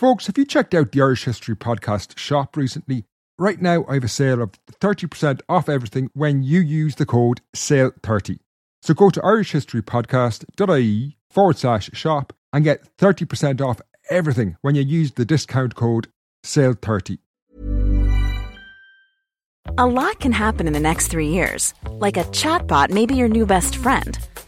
Folks, have you checked out the Irish History Podcast shop recently? Right now, I have a sale of 30% off everything when you use the code SALE30. So go to irishhistorypodcast.ie forward slash shop and get 30% off everything when you use the discount code SALE30. A lot can happen in the next three years. Like a chatbot may be your new best friend.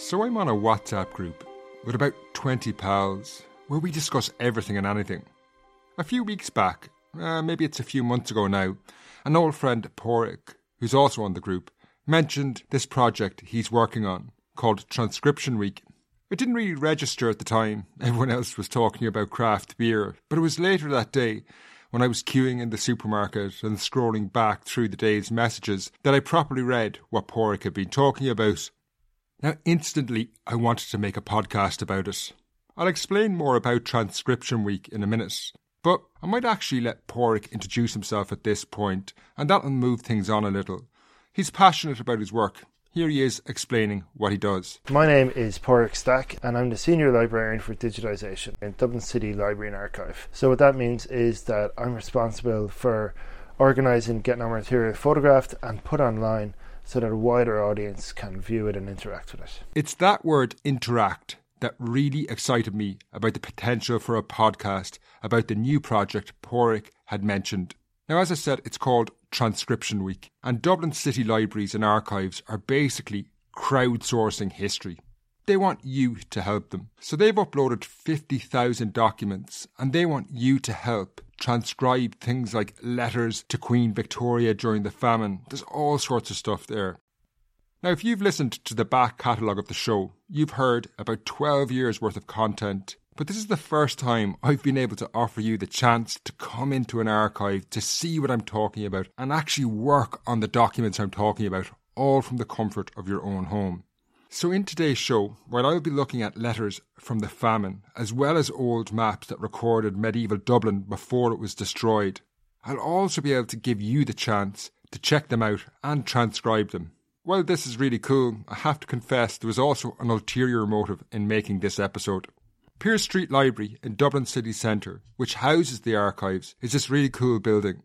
So I'm on a WhatsApp group with about 20 pals where we discuss everything and anything. A few weeks back, uh, maybe it's a few months ago now, an old friend, Pádraig, who's also on the group, mentioned this project he's working on called Transcription Week. It didn't really register at the time, everyone else was talking about craft beer, but it was later that day when I was queuing in the supermarket and scrolling back through the day's messages that I properly read what Pádraig had been talking about. Now, instantly, I wanted to make a podcast about it. I'll explain more about Transcription Week in a minute, but I might actually let Pádraig introduce himself at this point, and that'll move things on a little. He's passionate about his work. Here he is explaining what he does. My name is Pádraig Stack, and I'm the Senior Librarian for Digitisation in Dublin City Library and Archive. So, what that means is that I'm responsible for organising getting our material photographed and put online so that a wider audience can view it and interact with it. It's that word interact that really excited me about the potential for a podcast about the new project Pádraig had mentioned. Now, as I said, it's called Transcription Week, and Dublin City Libraries and Archives are basically crowdsourcing history. They want you to help them. So they've uploaded 50,000 documents and they want you to help transcribe things like letters to Queen Victoria during the famine. There's all sorts of stuff there. Now, if you've listened to the back catalogue of the show, you've heard about 12 years worth of content. But this is the first time I've been able to offer you the chance to come into an archive to see what I'm talking about and actually work on the documents I'm talking about, all from the comfort of your own home. So, in today's show, while I'll be looking at letters from the famine, as well as old maps that recorded medieval Dublin before it was destroyed, I'll also be able to give you the chance to check them out and transcribe them. While this is really cool, I have to confess there was also an ulterior motive in making this episode. Pearse Street Library in Dublin city centre, which houses the archives, is this really cool building.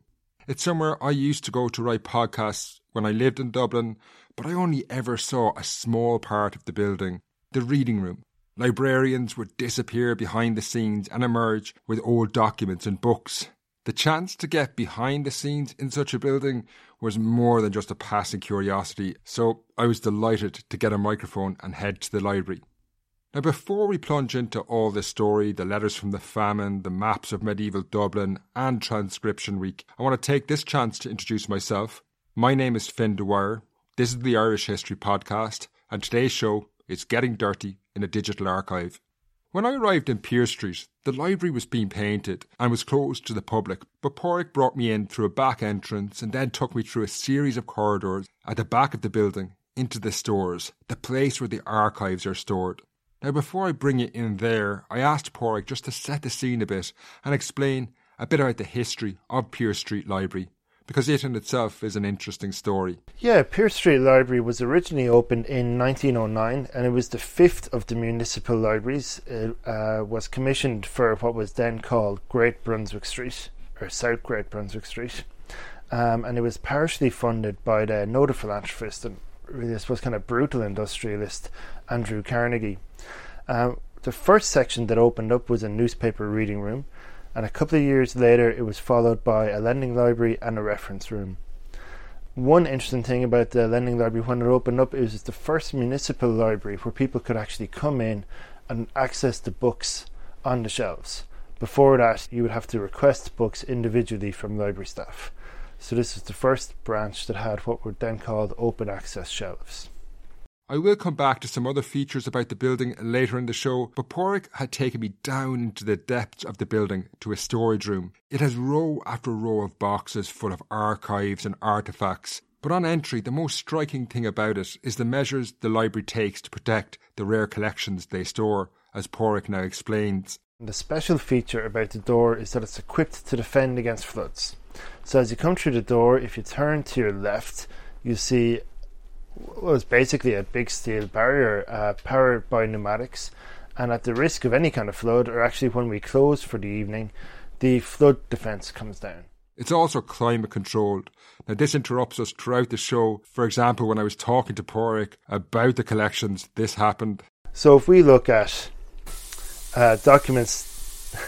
It's somewhere I used to go to write podcasts when I lived in Dublin, but I only ever saw a small part of the building the reading room. Librarians would disappear behind the scenes and emerge with old documents and books. The chance to get behind the scenes in such a building was more than just a passing curiosity, so I was delighted to get a microphone and head to the library. Now, before we plunge into all this story, the letters from the famine, the maps of medieval Dublin, and Transcription Week, I want to take this chance to introduce myself. My name is Fin Dwyer. This is the Irish History Podcast, and today's show is Getting Dirty in a Digital Archive. When I arrived in Pearse Street, the library was being painted and was closed to the public, but Pádraig brought me in through a back entrance and then took me through a series of corridors at the back of the building into the stores, the place where the archives are stored. Now, before I bring you in there, I asked Pádraig just to set the scene a bit and explain a bit about the history of Pearse Street Library, because it in itself is an interesting story. Yeah, Pearse Street Library was originally opened in 1909 and it was the fifth of the municipal libraries. It uh, was commissioned for what was then called Great Brunswick Street, or South Great Brunswick Street. Um, and it was partially funded by the noted philanthropist and I suppose, kind of brutal industrialist Andrew Carnegie. Um, The first section that opened up was a newspaper reading room, and a couple of years later it was followed by a lending library and a reference room. One interesting thing about the lending library when it opened up is it's the first municipal library where people could actually come in and access the books on the shelves. Before that, you would have to request books individually from library staff. So, this was the first branch that had what were then called open access shelves. I will come back to some other features about the building later in the show, but Pádraic had taken me down into the depths of the building to a storage room. It has row after row of boxes full of archives and artefacts. But on entry, the most striking thing about it is the measures the library takes to protect the rare collections they store, as Pádraic now explains. The special feature about the door is that it's equipped to defend against floods. So as you come through the door, if you turn to your left, you see well, it's basically a big steel barrier uh, powered by pneumatics. And at the risk of any kind of flood, or actually when we close for the evening, the flood defence comes down. It's also climate controlled. Now, this interrupts us throughout the show. For example, when I was talking to Pádraig about the collections, this happened. So, if we look at uh, documents.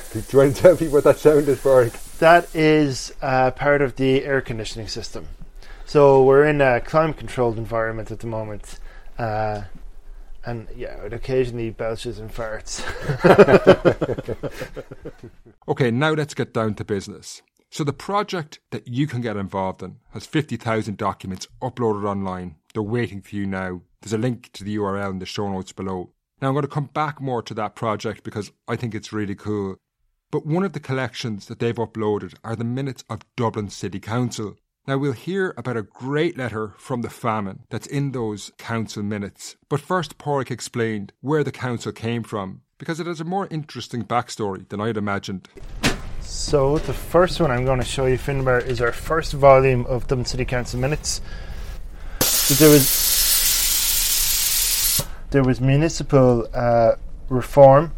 Do you want to tell me what that sound is, Pádraic? That is uh, part of the air conditioning system. So we're in a climate controlled environment at the moment. Uh, and yeah, it occasionally belches and farts. okay, now let's get down to business. So the project that you can get involved in has 50,000 documents uploaded online. They're waiting for you now. There's a link to the URL in the show notes below. Now I'm going to come back more to that project because I think it's really cool. But one of the collections that they've uploaded are the minutes of Dublin City Council. Now, we'll hear about a great letter from the famine that's in those council minutes. But first, Pádraic explained where the council came from because it has a more interesting backstory than I'd imagined. So, the first one I'm going to show you, Finbar, is our first volume of Dublin City Council minutes. So there was there was municipal uh, reform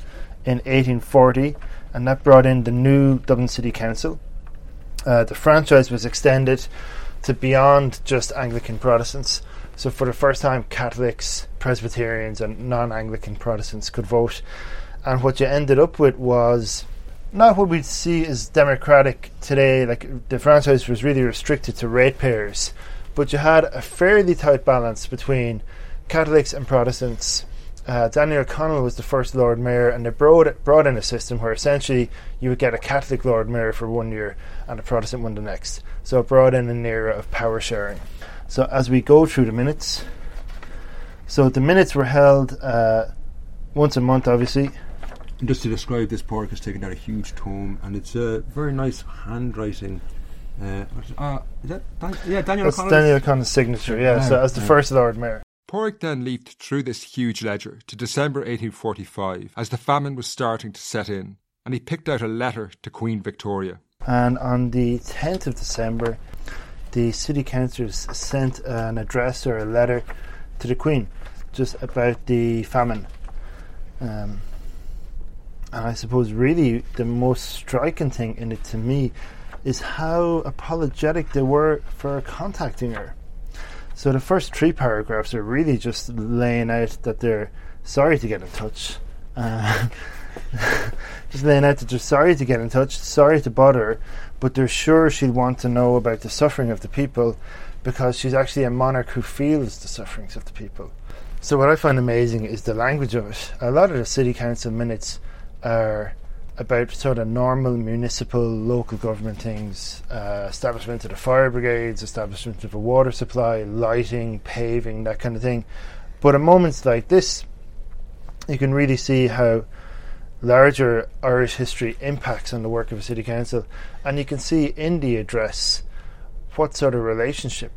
in 1840, and that brought in the new Dublin City Council. Uh, the franchise was extended to beyond just Anglican Protestants. So, for the first time, Catholics, Presbyterians, and non Anglican Protestants could vote. And what you ended up with was not what we'd see as democratic today. Like, the franchise was really restricted to ratepayers, but you had a fairly tight balance between Catholics and Protestants uh, Daniel O'Connell was the first Lord Mayor, and they brought, brought in a system where essentially you would get a Catholic Lord Mayor for one year and a Protestant one the next. So it brought in an era of power sharing. So as we go through the minutes, so the minutes were held uh, once a month, obviously. And just to describe this, Pádraic has taken out a huge tome, and it's a very nice handwriting. Uh, uh, is that Dan- yeah, Daniel That's O'Connell's? Daniel O'Connell's signature, yeah. So as the first Lord Mayor. Pádraic then leaped through this huge ledger to December 1845 as the famine was starting to set in, and he picked out a letter to Queen Victoria. And on the 10th of December, the city councillors sent an address or a letter to the Queen just about the famine. Um, and I suppose, really, the most striking thing in it to me is how apologetic they were for contacting her. So the first three paragraphs are really just laying out that they're sorry to get in touch. Uh, just laying out that they're sorry to get in touch, sorry to bother but they're sure she'd want to know about the suffering of the people because she's actually a monarch who feels the sufferings of the people. So what I find amazing is the language of it. A lot of the city council minutes are about sort of normal municipal local government things. Uh, establishment of the fire brigades establishment of a water supply lighting paving that kind of thing. But at moments like this you can really see how larger Irish history impacts on the work of a city council. And you can see in the address what sort of relationship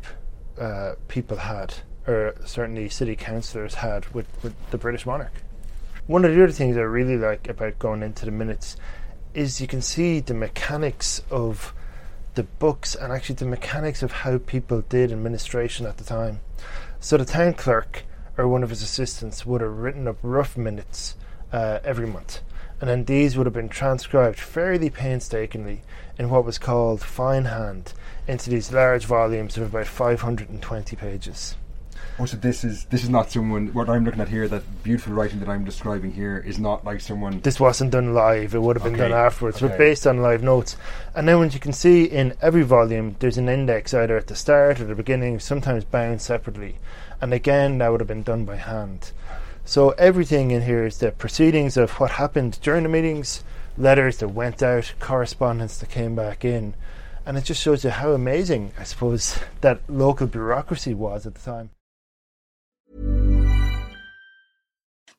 uh, people had or certainly city councillors had with, with the British monarch one of the other things I really like about going into the minutes is you can see the mechanics of the books and actually the mechanics of how people did administration at the time. So the town clerk or one of his assistants would have written up rough minutes uh, every month, and then these would have been transcribed fairly painstakingly in what was called fine hand into these large volumes of about 520 pages. Oh, so this is this is not someone. What I'm looking at here, that beautiful writing that I'm describing here, is not like someone. This wasn't done live; it would have been Okay. done afterwards, Okay. but based on live notes. And then, as you can see in every volume, there's an index either at the start or the beginning, sometimes bound separately. And again, that would have been done by hand. So everything in here is the proceedings of what happened during the meetings, letters that went out, correspondence that came back in, and it just shows you how amazing, I suppose, that local bureaucracy was at the time.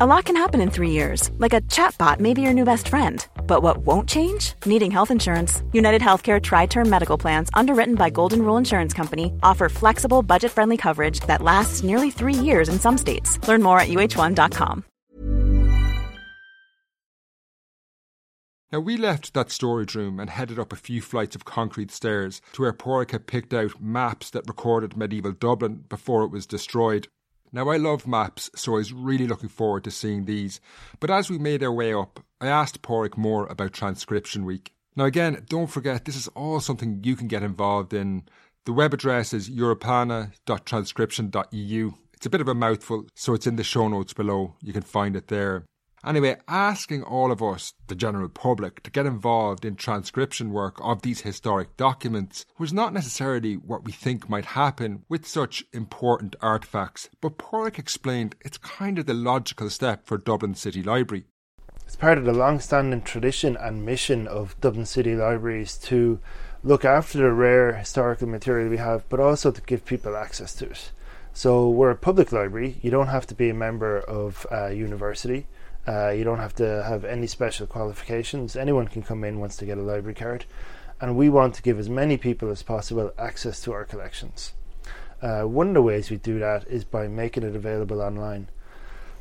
A lot can happen in three years, like a chatbot may be your new best friend. But what won't change? Needing health insurance. United Healthcare Tri Term Medical Plans, underwritten by Golden Rule Insurance Company, offer flexible, budget friendly coverage that lasts nearly three years in some states. Learn more at uhone.com. Now, we left that storage room and headed up a few flights of concrete stairs to where Pádraig had picked out maps that recorded medieval Dublin before it was destroyed. Now, I love maps, so I was really looking forward to seeing these. But as we made our way up, I asked Pádraig more about Transcription Week. Now, again, don't forget, this is all something you can get involved in. The web address is europeana.transcription.eu. It's a bit of a mouthful, so it's in the show notes below. You can find it there. Anyway, asking all of us, the general public, to get involved in transcription work of these historic documents was not necessarily what we think might happen with such important artefacts, but Pádraig explained it's kind of the logical step for Dublin City Library. It's part of the long-standing tradition and mission of Dublin City Libraries to look after the rare historical material we have, but also to give people access to it. So we're a public library. You don't have to be a member of a university. Uh, you don't have to have any special qualifications. Anyone can come in once they get a library card, and we want to give as many people as possible access to our collections. Uh, one of the ways we do that is by making it available online.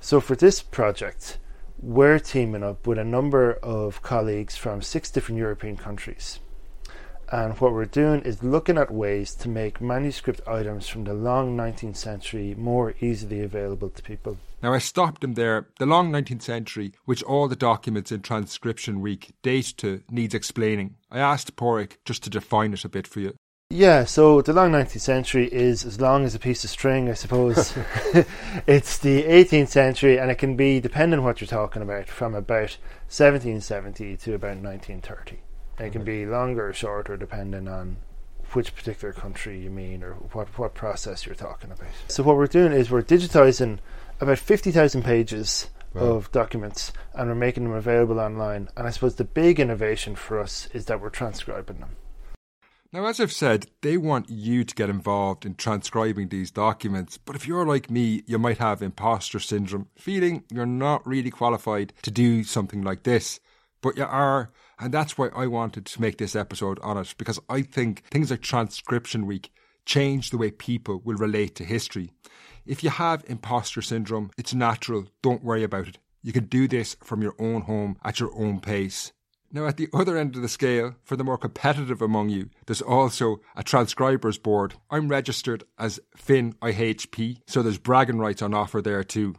So for this project, we're teaming up with a number of colleagues from six different European countries. And what we're doing is looking at ways to make manuscript items from the long 19th century more easily available to people. Now, I stopped him there. The long 19th century, which all the documents in Transcription Week date to, needs explaining. I asked Pádraig just to define it a bit for you. Yeah, so the long 19th century is as long as a piece of string, I suppose. it's the 18th century, and it can be, depending on what you're talking about, from about 1770 to about 1930. And it can be longer or shorter depending on which particular country you mean or what, what process you're talking about. So, what we're doing is we're digitizing about 50,000 pages Wow. of documents and we're making them available online. And I suppose the big innovation for us is that we're transcribing them. Now, as I've said, they want you to get involved in transcribing these documents, but if you're like me, you might have imposter syndrome, feeling you're not really qualified to do something like this. But you are, and that's why I wanted to make this episode on it, because I think things like Transcription Week change the way people will relate to history. If you have imposter syndrome, it's natural, don't worry about it. You can do this from your own home at your own pace. Now, at the other end of the scale, for the more competitive among you, there's also a transcribers board. I'm registered as Finn IHP, so there's bragging rights on offer there too.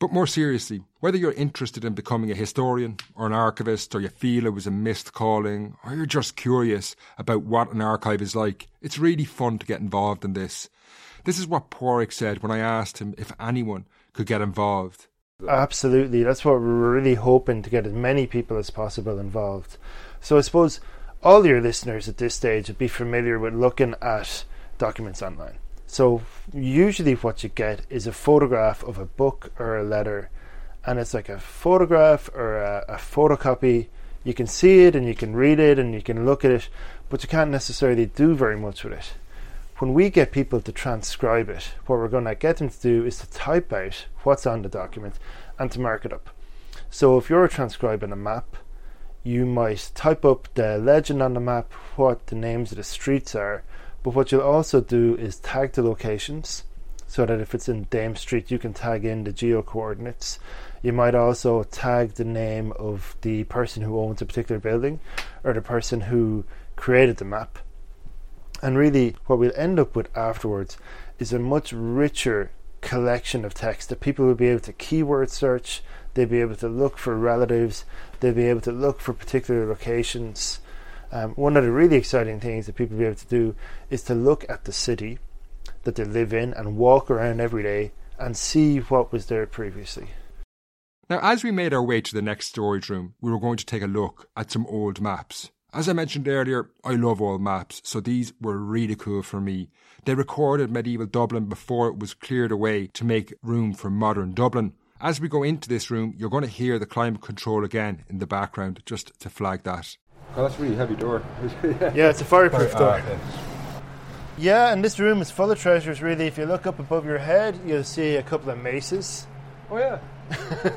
But more seriously, whether you're interested in becoming a historian or an archivist, or you feel it was a missed calling, or you're just curious about what an archive is like, it's really fun to get involved in this. This is what Pádraig said when I asked him if anyone could get involved. Absolutely. That's what we're really hoping to get as many people as possible involved. So I suppose all your listeners at this stage would be familiar with looking at documents online. So usually what you get is a photograph of a book or a letter and it's like a photograph or a, a photocopy. You can see it and you can read it and you can look at it, but you can't necessarily do very much with it. When we get people to transcribe it, what we're going to get them to do is to type out what's on the document and to mark it up. So if you're transcribing a map, you might type up the legend on the map, what the names of the streets are, but what you'll also do is tag the locations so that if it's in Dame Street, you can tag in the geo coordinates. You might also tag the name of the person who owns a particular building or the person who created the map. And really, what we'll end up with afterwards is a much richer collection of text that people will be able to keyword search, they'll be able to look for relatives, they'll be able to look for particular locations. Um, one of the really exciting things that people will be able to do is to look at the city that they live in and walk around every day and see what was there previously. Now, as we made our way to the next storage room, we were going to take a look at some old maps. As I mentioned earlier, I love old maps, so these were really cool for me. They recorded medieval Dublin before it was cleared away to make room for modern Dublin. As we go into this room, you're going to hear the climate control again in the background, just to flag that. Oh, that's a really heavy door. Yeah, it's a fireproof Ah, door. okay. Yeah, and this room is full of treasures, really. If you look up above your head, you'll see a couple of maces. Oh yeah.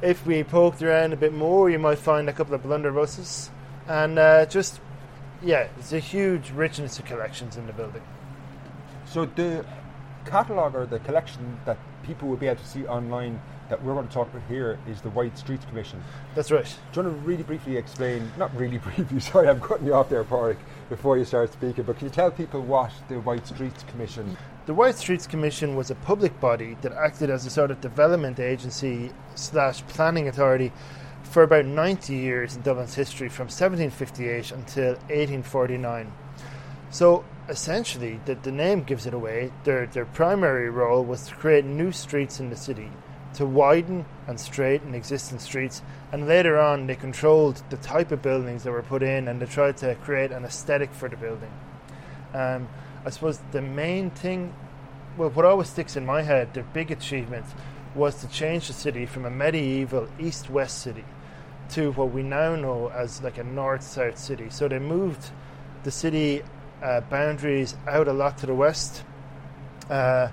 If we poked around a bit more, you might find a couple of blunderbusses. And uh, just, yeah, it's a huge richness of collections in the building. So the catalogue or the collection that people will be able to see online that we're going to talk about here is the Wide Streets Commission. That's right. Do you want to really briefly explain, not really briefly, sorry, I'm cutting you off there, Pádraig, before you start speaking, but can you tell people what the Wide Streets Commission The Wide Streets Commission was a public body that acted as a sort of development agency slash planning authority for about 90 years in Dublin's history from 1758 until 1849. So essentially, the, the name gives it away. Their, their primary role was to create new streets in the city, to widen and straighten existing streets, and later on they controlled the type of buildings that were put in and they tried to create an aesthetic for the building. Um, I suppose the main thing, well, what always sticks in my head, their big achievement was to change the city from a medieval east west city to what we now know as like a north south city. So they moved the city uh, boundaries out a lot to the west. Uh,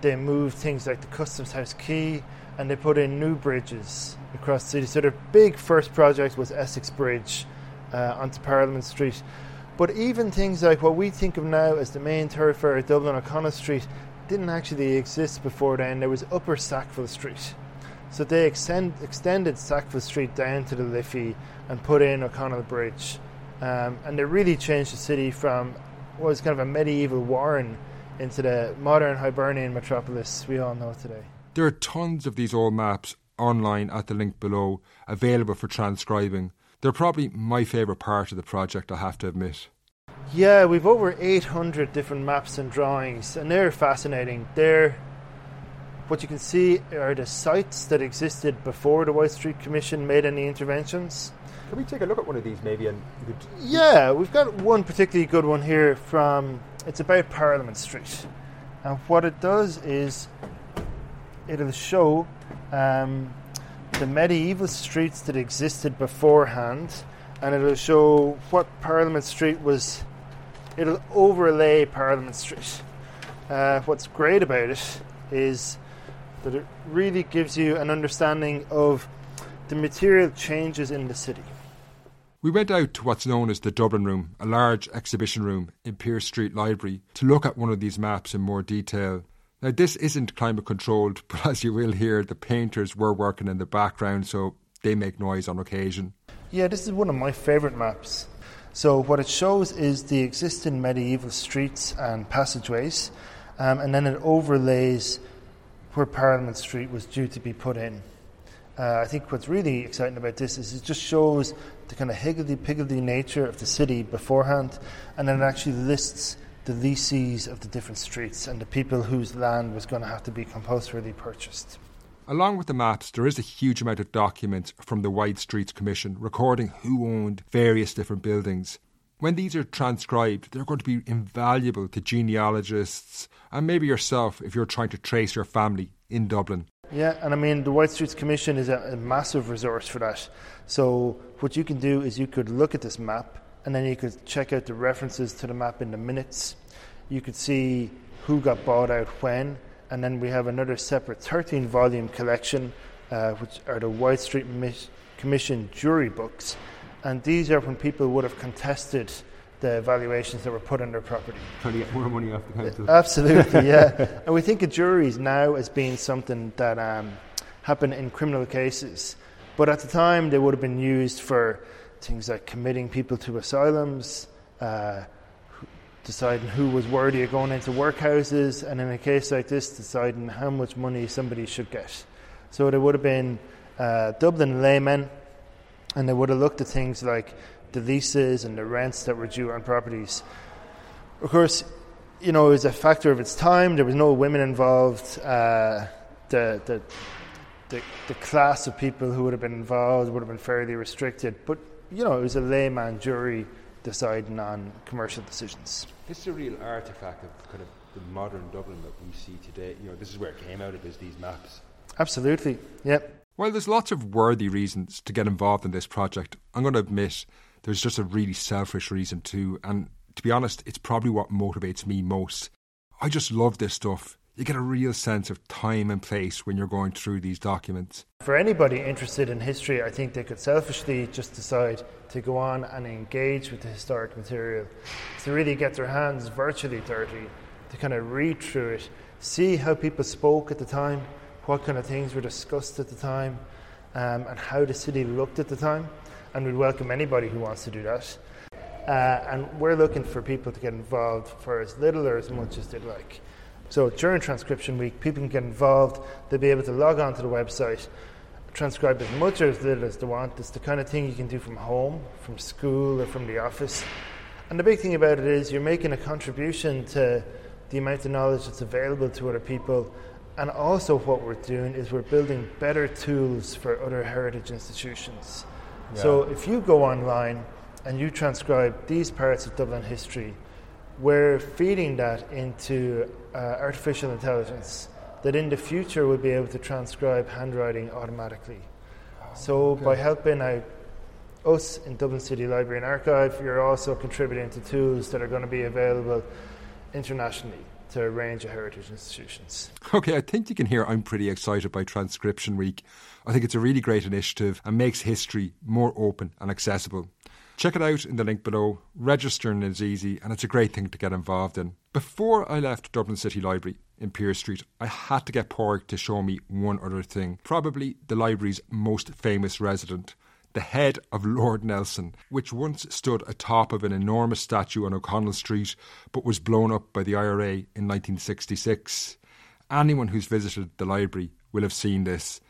they moved things like the Customs House Quay and they put in new bridges across the city. So their big first project was Essex Bridge uh, onto Parliament Street. But even things like what we think of now as the main thoroughfare of Dublin, O'Connell Street, didn't actually exist before then. There was Upper Sackville Street. So they extend, extended Sackville Street down to the Liffey and put in O'Connell Bridge. Um, and they really changed the city from what was kind of a medieval warren into the modern Hibernian metropolis we all know today. There are tons of these old maps online at the link below, available for transcribing. They're probably my favourite part of the project, I have to admit. Yeah, we've over 800 different maps and drawings, and they're fascinating. They're what you can see are the sites that existed before the Wide Street Commission made any interventions. Can we take a look at one of these maybe and Yeah, we've got one particularly good one here from it's about Parliament Street. And what it does is it'll show um, the medieval streets that existed beforehand and it'll show what Parliament Street was it'll overlay Parliament Street. Uh, what's great about it is that it really gives you an understanding of the material changes in the city. We went out to what's known as the Dublin Room, a large exhibition room in Pearse Street Library, to look at one of these maps in more detail. Now, this isn't climate controlled, but as you will hear, the painters were working in the background, so they make noise on occasion. Yeah, this is one of my favourite maps. So, what it shows is the existing medieval streets and passageways, um, and then it overlays where Parliament Street was due to be put in. Uh, I think what's really exciting about this is it just shows the kind of higgledy-piggledy nature of the city beforehand, and then it actually lists the leases of the different streets and the people whose land was going to have to be compulsorily purchased. Along with the maps, there is a huge amount of documents from the Wide Streets Commission recording who owned various different buildings. When these are transcribed, they're going to be invaluable to genealogists and maybe yourself if you're trying to trace your family in Dublin. Yeah, and I mean, the Wide Streets Commission is a, a massive resource for that. So, what you can do is you could look at this map and then you could check out the references to the map in the minutes. You could see who got bought out when, and then we have another separate 13 volume collection, uh, which are the Wide Street Commission jury books. And these are when people would have contested the valuations that were put on their property. Trying to get more money off the council. Absolutely, yeah. and we think of juries now as being something that um, happen in criminal cases. But at the time, they would have been used for things like committing people to asylums, uh, deciding who was worthy of going into workhouses, and in a case like this, deciding how much money somebody should get. So there would have been uh, Dublin laymen, and they would have looked at things like the leases and the rents that were due on properties. Of course, you know, it was a factor of its time. There was no women involved. Uh, the, the, the, the class of people who would have been involved would have been fairly restricted. But, you know, it was a layman jury deciding on commercial decisions. This is a real artifact of kind of the modern Dublin that we see today. You know, this is where it came out of, is these maps. Absolutely, yep. While there's lots of worthy reasons to get involved in this project, I'm going to admit there's just a really selfish reason too. And to be honest, it's probably what motivates me most. I just love this stuff. You get a real sense of time and place when you're going through these documents. For anybody interested in history, I think they could selfishly just decide to go on and engage with the historic material, to really get their hands virtually dirty, to kind of read through it, see how people spoke at the time, what kind of things were discussed at the time, um, and how the city looked at the time and we'd welcome anybody who wants to do that. Uh, and we're looking for people to get involved for as little or as much as they'd like. So during transcription week, people can get involved. They'll be able to log on to the website, transcribe as much or as little as they want. It's the kind of thing you can do from home, from school, or from the office. And the big thing about it is you're making a contribution to the amount of knowledge that's available to other people. And also, what we're doing is we're building better tools for other heritage institutions. So if you go online and you transcribe these parts of Dublin history, we're feeding that into uh, artificial intelligence that in the future will be able to transcribe handwriting automatically. So okay. by helping out us in Dublin City Library and Archive, you're also contributing to tools that are going to be available internationally to a range of heritage institutions. Okay, I think you can hear I'm pretty excited by Transcription Week. I think it's a really great initiative and makes history more open and accessible. Check it out in the link below. Registering is easy and it's a great thing to get involved in. Before I left Dublin City Library in Pearse Street, I had to get Pádraig to show me one other thing. Probably the library's most famous resident the head of Lord Nelson, which once stood atop of an enormous statue on O'Connell Street but was blown up by the IRA in 1966. Anyone who's visited the library will have seen this.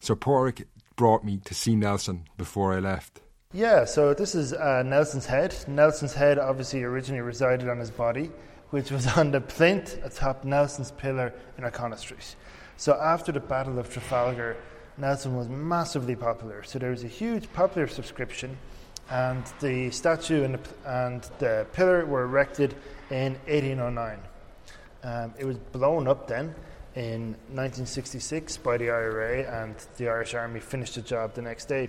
So Pádraig brought me to see Nelson before I left. Yeah, so this is uh, Nelson's head. Nelson's head obviously originally resided on his body, which was on the plinth atop Nelson's pillar in O'Connell Street. So after the Battle of Trafalgar, Nelson was massively popular. So there was a huge popular subscription, and the statue and the, and the pillar were erected in 1809. Um, it was blown up then in 1966 by the IRA, and the Irish Army finished the job the next day.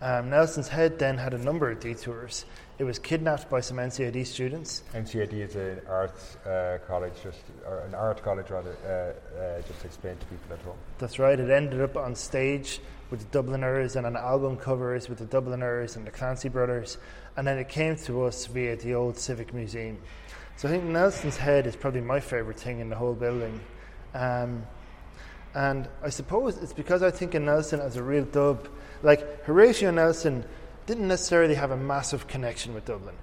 Um, Nelson's head then had a number of detours. It was kidnapped by some NCAD students. NCAD is an arts uh, college, just or an art college rather. Uh, uh, just to explain to people at home. That's right. It ended up on stage with the Dubliners and on album covers with the Dubliners and the Clancy brothers, and then it came to us via the old Civic Museum. So I think Nelson's head is probably my favourite thing in the whole building. Um, and I suppose it's because I think of Nelson as a real dub. Like Horatio Nelson didn't necessarily have a massive connection with Dublin.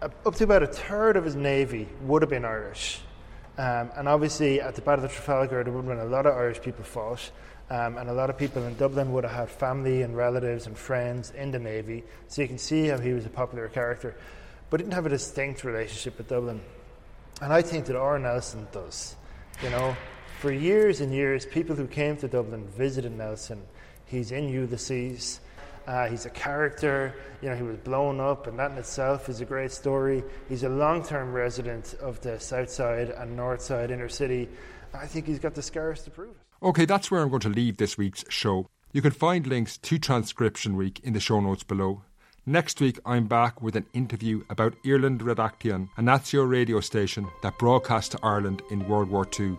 Up to about a third of his navy would have been Irish. Um, and obviously, at the Battle of Trafalgar, there would have been a lot of Irish people fought. Um, and a lot of people in Dublin would have had family and relatives and friends in the Navy. So you can see how he was a popular character. But didn't have a distinct relationship with Dublin. And I think that R. Nelson does. You know, for years and years, people who came to Dublin visited Nelson. He's in Ulysses. Uh, he's a character. You know, he was blown up, and that in itself is a great story. He's a long-term resident of the south side and north side inner city. I think he's got the scars to prove it. Okay, that's where I'm going to leave this week's show. You can find links to Transcription Week in the show notes below. Next week, I'm back with an interview about Irland-Redaktion, a Nazio radio station that broadcast to Ireland in World War II.